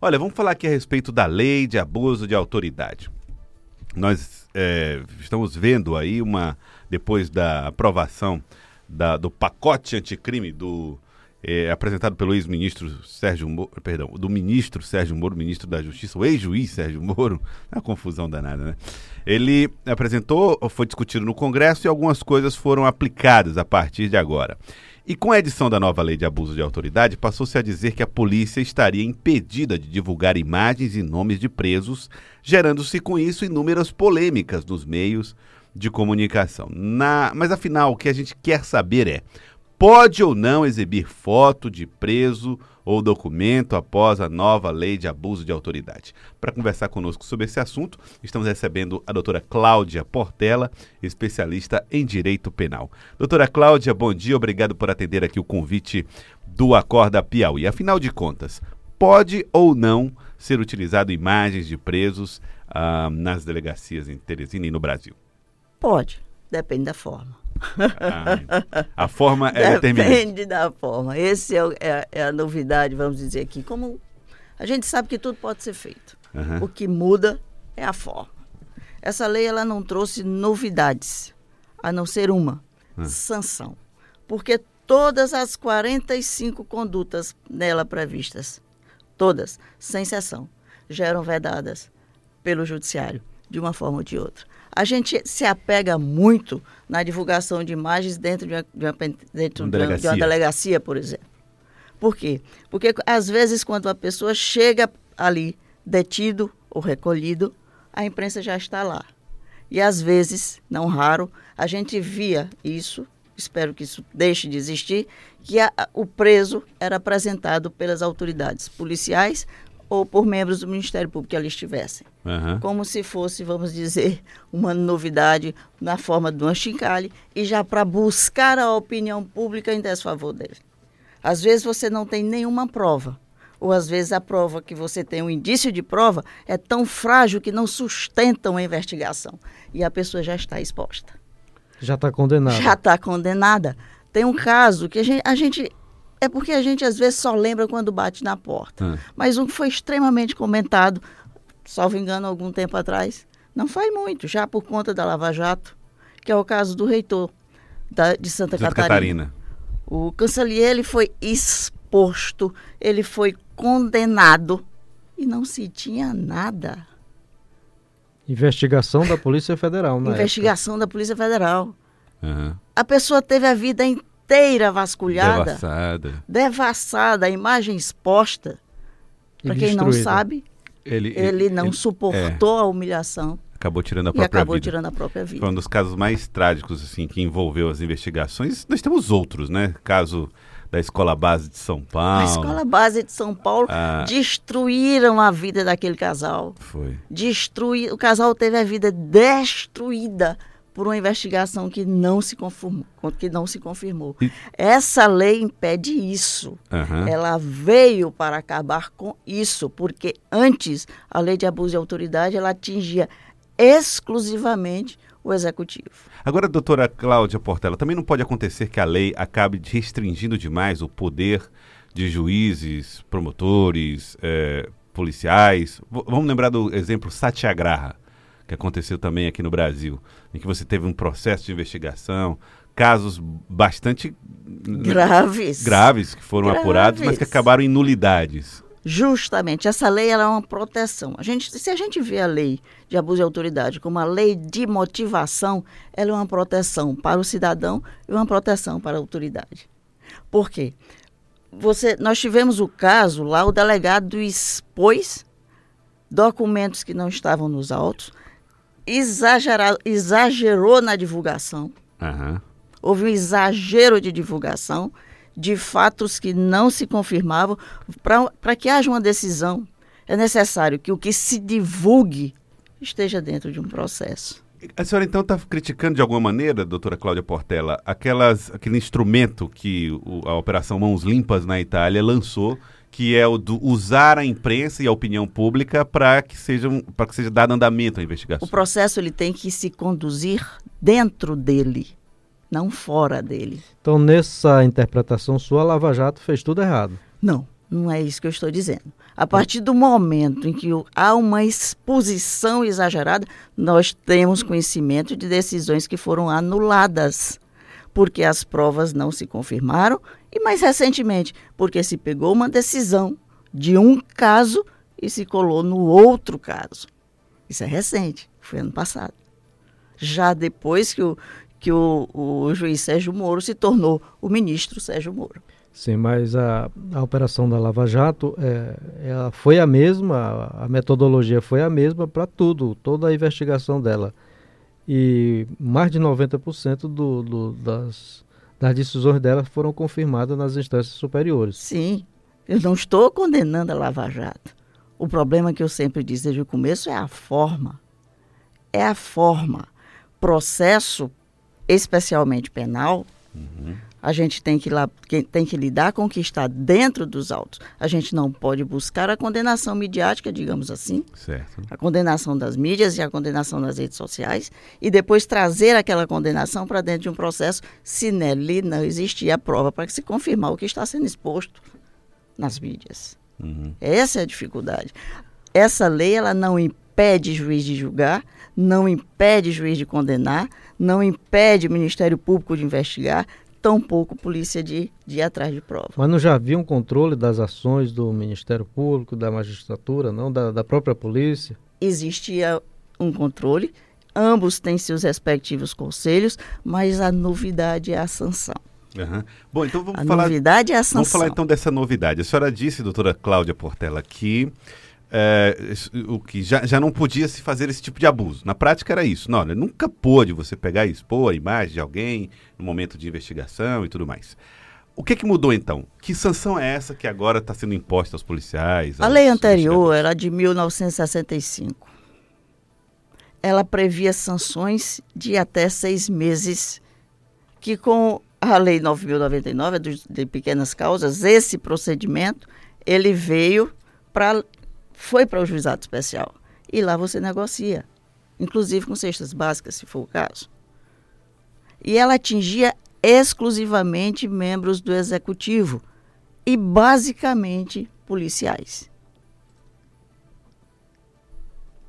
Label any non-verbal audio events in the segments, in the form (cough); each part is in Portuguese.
Olha, vamos falar aqui a respeito da lei de abuso de autoridade. Nós é, estamos vendo aí uma, depois da aprovação da, do pacote anticrime do é, apresentado pelo ex-ministro Sérgio Moro, perdão, do ministro Sérgio Moro, ministro da Justiça, o ex-juiz Sérgio Moro, é (laughs) uma confusão danada, né? Ele apresentou, foi discutido no Congresso e algumas coisas foram aplicadas a partir de agora. E com a edição da nova lei de abuso de autoridade, passou-se a dizer que a polícia estaria impedida de divulgar imagens e nomes de presos, gerando-se com isso inúmeras polêmicas nos meios de comunicação. Na... Mas afinal, o que a gente quer saber é: pode ou não exibir foto de preso ou documento após a nova lei de abuso de autoridade. Para conversar conosco sobre esse assunto, estamos recebendo a doutora Cláudia Portela, especialista em direito penal. Doutora Cláudia, bom dia, obrigado por atender aqui o convite do Acorda Piauí. Afinal de contas, pode ou não ser utilizado imagens de presos ah, nas delegacias em Teresina e no Brasil? Pode, depende da forma. A forma é determinante. Depende da forma. Essa é, é, é, a novidade, vamos dizer aqui. Como a gente sabe que tudo pode ser feito. Uhum. O que muda é a forma. Essa lei ela não trouxe novidades, a não ser uma, uhum. sanção. Porque todas as 45 condutas nela previstas, todas, sem exceção, já eram vedadas pelo judiciário, de uma forma ou de outra. A gente se apega muito na divulgação de imagens dentro de uma, de uma dentro uma delegacia. de uma delegacia, por exemplo. Por quê? Porque, às vezes, quando a pessoa chega ali detido ou recolhido, a imprensa já está lá. E, às vezes, não raro, a gente via isso, espero que isso deixe de existir, que a, o preso era apresentado pelas autoridades policiais ou por membros do Ministério Público que ali estivessem. Uhum. Como se fosse, vamos dizer, uma novidade na forma de uma chincalhe e já para buscar a opinião pública em desfavor dele. Às vezes você não tem nenhuma prova, ou às vezes a prova que você tem, um indício de prova, é tão frágil que não sustenta uma investigação e a pessoa já está exposta. Já está condenada. Já está condenada. Tem um caso que a gente, a gente é porque a gente às vezes só lembra quando bate na porta. Ah. Mas um que foi extremamente comentado, salvo engano, algum tempo atrás, não faz muito, já por conta da Lava Jato, que é o caso do reitor da, de Santa, Santa Catarina. Catarina. O cancelier ele foi exposto, ele foi condenado e não se tinha nada. Investigação da Polícia Federal, né? Investigação época. da Polícia Federal. Uhum. A pessoa teve a vida inteira inteira vasculhada, devassada, devassada a imagem exposta. Para quem não sabe, ele, ele não ele, suportou é, a humilhação. Acabou tirando a própria acabou vida. tirando a própria vida. Foi um dos casos mais trágicos assim que envolveu as investigações. Nós temos outros, né? Caso da Escola Base de São Paulo. A Escola Base de São Paulo ah, destruíram a vida daquele casal. Foi. Destruí, o casal teve a vida destruída por uma investigação que não se confirmou. Que não se confirmou. E... Essa lei impede isso. Uhum. Ela veio para acabar com isso, porque antes a lei de abuso de autoridade ela atingia exclusivamente o executivo. Agora, doutora Cláudia Portela, também não pode acontecer que a lei acabe restringindo demais o poder de juízes, promotores, eh, policiais. V vamos lembrar do exemplo Satyagraha que aconteceu também aqui no Brasil, em que você teve um processo de investigação, casos bastante graves, graves que foram graves. apurados, mas que acabaram em nulidades. Justamente, essa lei ela é uma proteção. A gente, se a gente vê a lei de abuso de autoridade como uma lei de motivação, ela é uma proteção para o cidadão e uma proteção para a autoridade. Por quê? Você, nós tivemos o caso lá, o delegado expôs documentos que não estavam nos autos, exagerado, exagerou na divulgação. Uhum. Houve um exagero de divulgação de fatos que não se confirmavam. Para que haja uma decisão, é necessário que o que se divulgue esteja dentro de um processo. A senhora então está criticando de alguma maneira, doutora Cláudia Portela, aquelas, aquele instrumento que o, a Operação Mãos Limpas na Itália lançou que é o do usar a imprensa e a opinião pública para que seja para que seja dado andamento à investigação. O processo ele tem que se conduzir dentro dele, não fora dele. Então, nessa interpretação sua, a Lava Jato fez tudo errado. Não, Não é isso que eu estou dizendo. A partir do momento em que há uma exposição exagerada, nós temos conhecimento de decisões que foram anuladas, porque as provas não se confirmaram, e mais recentemente, porque se pegou uma decisão de um caso e se colou no outro caso. Isso é recente, foi ano passado. Já depois que o, que o, o juiz Sérgio Moro se tornou o ministro Sérgio Moro. Sim, mas a, a operação da Lava Jato é, ela foi a mesma, a metodologia foi a mesma para tudo, toda a investigação dela. E mais de 90% do, do, das, das decisões dela foram confirmadas nas instâncias superiores. Sim, eu não estou condenando a Lava Jato. O problema que eu sempre disse desde o começo é a forma. É a forma. Processo, especialmente penal, uhum a gente tem que, lá, tem que lidar com o que está dentro dos autos. A gente não pode buscar a condenação midiática, digamos assim, certo. a condenação das mídias e a condenação das redes sociais, e depois trazer aquela condenação para dentro de um processo se nele não existir a prova para se confirmar o que está sendo exposto nas mídias. Uhum. Essa é a dificuldade. Essa lei ela não impede juiz de julgar, não impede juiz de condenar, não impede o Ministério Público de investigar, tampouco polícia de, de ir atrás de prova. Mas não já havia um controle das ações do Ministério Público, da magistratura, não? Da, da própria polícia? Existia um controle, ambos têm seus respectivos conselhos, mas a novidade é a sanção. Uhum. Bom, então vamos a falar. novidade é a sanção. Vamos falar então dessa novidade. A senhora disse, doutora Cláudia Portela, que é, o que já, já não podia se fazer esse tipo de abuso. Na prática era isso. Não, nunca pôde você pegar e expor a imagem de alguém no momento de investigação e tudo mais. O que, que mudou então? Que sanção é essa que agora está sendo imposta aos policiais? A lei anterior era de 1965. Ela previa sanções de até seis meses, que com a lei 9.099 de pequenas causas, esse procedimento ele veio para foi para o juizado especial. E lá você negocia, inclusive com cestas básicas, se for o caso. E ela atingia exclusivamente membros do executivo e basicamente policiais.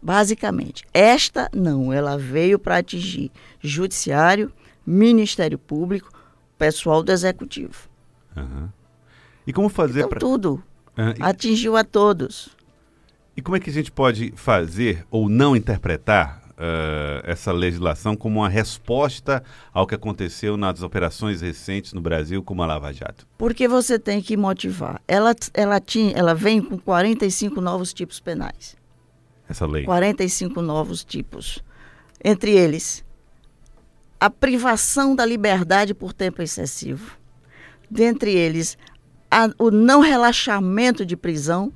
Basicamente. Esta não, ela veio para atingir judiciário, Ministério Público, pessoal do executivo. Uhum. E como fazer então, para. Tudo. Uhum. Atingiu a todos. E como é que a gente pode fazer ou não interpretar uh, essa legislação como uma resposta ao que aconteceu nas operações recentes no Brasil, como a Lava Jato? Porque você tem que motivar. Ela, ela, tinha, ela vem com 45 novos tipos penais. Essa lei? 45 novos tipos. Entre eles, a privação da liberdade por tempo excessivo. Dentre eles, a, o não relaxamento de prisão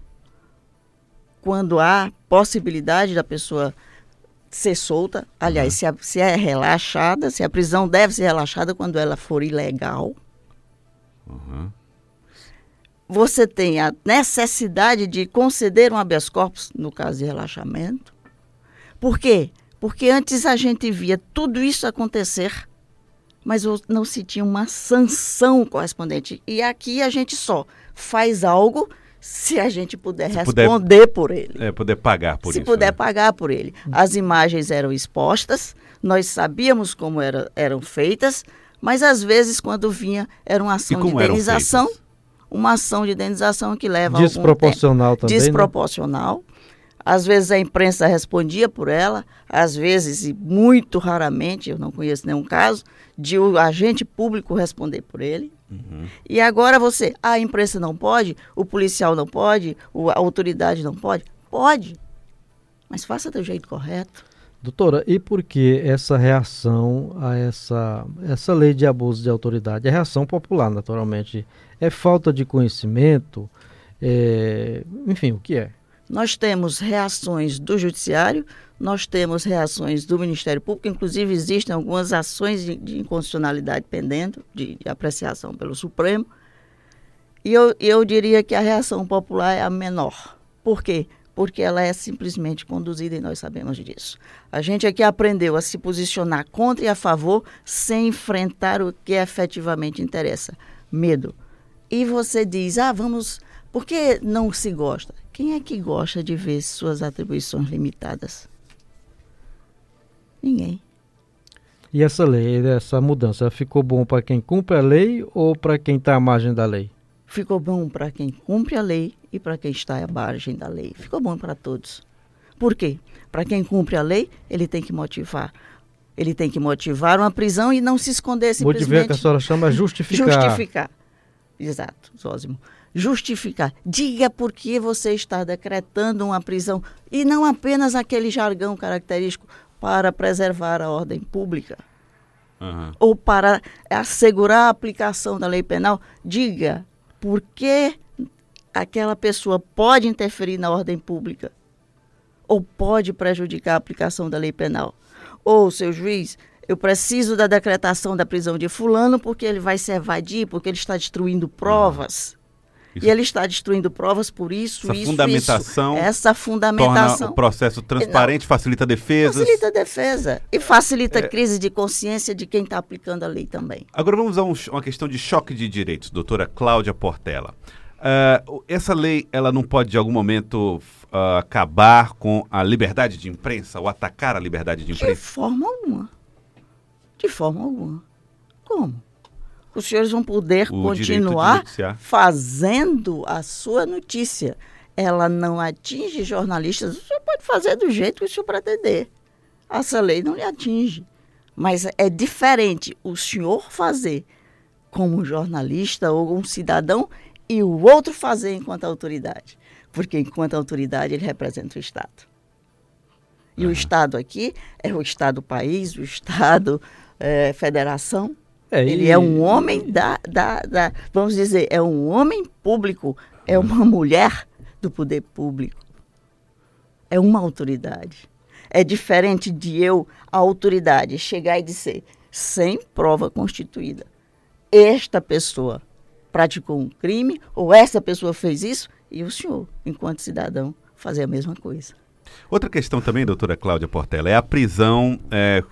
quando há possibilidade da pessoa ser solta. Aliás, uhum. se, a, se é relaxada, se a prisão deve ser relaxada quando ela for ilegal. Uhum. Você tem a necessidade de conceder um habeas corpus no caso de relaxamento. Por quê? Porque antes a gente via tudo isso acontecer, mas não se tinha uma sanção correspondente. E aqui a gente só faz algo se a gente puder se responder puder, por ele. É, poder pagar por se isso. Se puder né? pagar por ele. As imagens eram expostas, nós sabíamos como era, eram feitas, mas às vezes quando vinha era uma ação de indenização, uma ação de indenização que leva desproporcional também. Né? Desproporcional. Né? Às vezes a imprensa respondia por ela, às vezes e muito raramente, eu não conheço nenhum caso, de o agente público responder por ele. Uhum. E agora você, a imprensa não pode, o policial não pode, a autoridade não pode? Pode, mas faça do jeito correto. Doutora, e por que essa reação a essa, essa lei de abuso de autoridade? É reação popular, naturalmente. É falta de conhecimento? É, enfim, o que é? Nós temos reações do Judiciário, nós temos reações do Ministério Público, inclusive existem algumas ações de, de inconstitucionalidade pendendo, de, de, apreciação pelo Supremo. E eu, eu diria que a reação popular é a menor. Por quê? Porque ela é simplesmente conduzida e nós sabemos disso. A gente aqui aprendeu a se posicionar contra e a favor sem enfrentar o que efetivamente interessa: medo. E você diz, ah, vamos Por que não se gosta? Quem é que gosta de ver suas atribuições limitadas? Ninguém. E essa lei, essa mudança, ficou bom para quem cumpre a lei ou para quem está à margem da lei? Ficou bom para quem cumpre a lei e para quem está à margem da lei. Ficou bom para todos. Por quê? Para quem cumpre a lei, ele tem que motivar. Ele tem que motivar uma prisão e não se esconder simplesmente. Motivar que a senhora chama (laughs) justificar. Justificar. Exato, Zózimo. Justificar. Diga por que você está decretando uma prisão e não apenas aquele jargão característico para preservar a ordem pública uhum. ou para assegurar a aplicação da lei penal, diga por que aquela pessoa pode interferir na ordem pública ou pode prejudicar a aplicação da lei penal. Ou, seu juiz, eu preciso da decretação da prisão de fulano porque ele vai se evadir, porque ele está destruindo provas. Isso. E ele está destruindo provas por isso, essa isso, fundamentação isso. Essa fundamentação. Torna o processo transparente, Não, facilita a defesa. Facilita a defesa. E facilita é... a crise de consciência de quem está aplicando a lei também. Agora vamos a um, uma questão de choque de direitos, doutora Cláudia Portela. Uh, essa lei, ela não pode, de algum momento, uh, acabar com a liberdade de imprensa ou atacar a liberdade de imprensa? De forma alguma. De forma alguma. Como? Os senhores vão poder o continuar fazendo a sua notícia. Ela não atinge jornalistas, o senhor pode fazer do jeito que o senhor pretender. Essa lei não lhe atinge. Mas é diferente o senhor fazer como jornalista ou um cidadão e o outro fazer enquanto autoridade. Porque enquanto autoridade ele representa o Estado. E uhum. o Estado aqui é o Estado país, o Estado é, federação, é, ele é um homem da, da, da, vamos dizer, é um homem público, é uma mulher do poder público. É uma autoridade. É diferente de eu, a autoridade, chegar e dizer, sem prova constituída, esta pessoa praticou um crime ou essa pessoa fez isso e o senhor, enquanto cidadão, fazer a mesma coisa. Outra questão também, doutora Cláudia Portela, é a prisão é,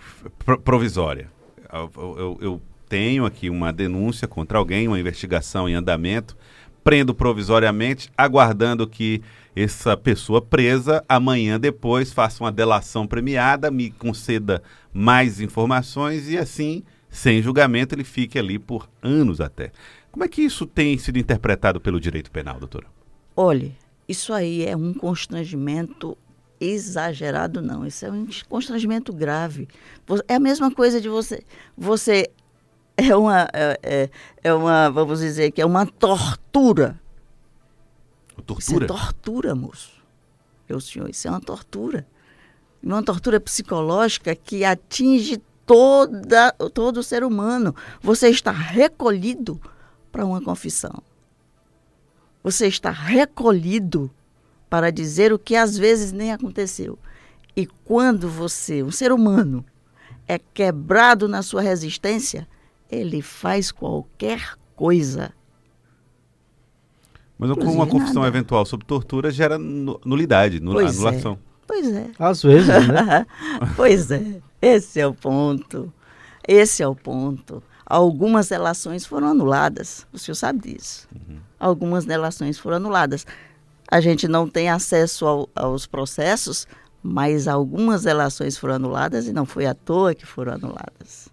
provisória. Eu, eu, eu tenho aqui uma denúncia contra alguém, uma investigação em andamento, prendo provisoriamente, aguardando que essa pessoa presa amanhã depois faça uma delação premiada, me conceda mais informações e assim, sem julgamento, ele fique ali por anos até. Como é que isso tem sido interpretado pelo direito penal, doutora? Olhe, isso aí é um constrangimento exagerado, não. Isso é um constrangimento grave. É a mesma coisa de você, você é uma, é, é, é uma, vamos dizer que é uma tortura. Tortura? Isso é tortura, moço. Meu senhor, isso é uma tortura. Uma tortura psicológica que atinge toda, todo o ser humano. Você está recolhido para uma confissão. Você está recolhido para dizer o que às vezes nem aconteceu. E quando você, um ser humano, é quebrado na sua resistência, ele faz qualquer coisa. Mas como uma confissão nada. eventual sobre tortura gera nulidade, nul pois é. anulação. É. Pois é. Às vezes, né? (laughs) pois é. Esse é o ponto. Esse é o ponto. Algumas relações foram anuladas. O senhor sabe disso. Uhum. Algumas relações foram anuladas. A gente não tem acesso ao, aos processos, mas algumas relações foram anuladas e não foi à toa que foram anuladas.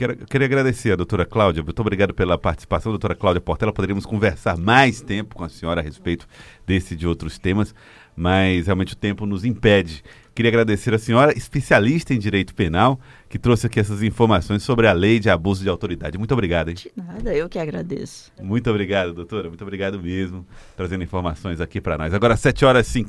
Quero, queria agradecer a doutora Cláudia, muito obrigado pela participação, doutora Cláudia Portela. Poderíamos conversar mais tempo com a senhora a respeito desse e de outros temas, mas realmente o tempo nos impede. Queria agradecer a senhora, especialista em direito penal, que trouxe aqui essas informações sobre a lei de abuso de autoridade. Muito obrigado, hein? De nada, eu que agradeço. Muito obrigado, doutora. Muito obrigado mesmo, trazendo informações aqui para nós. Agora, 7 horas e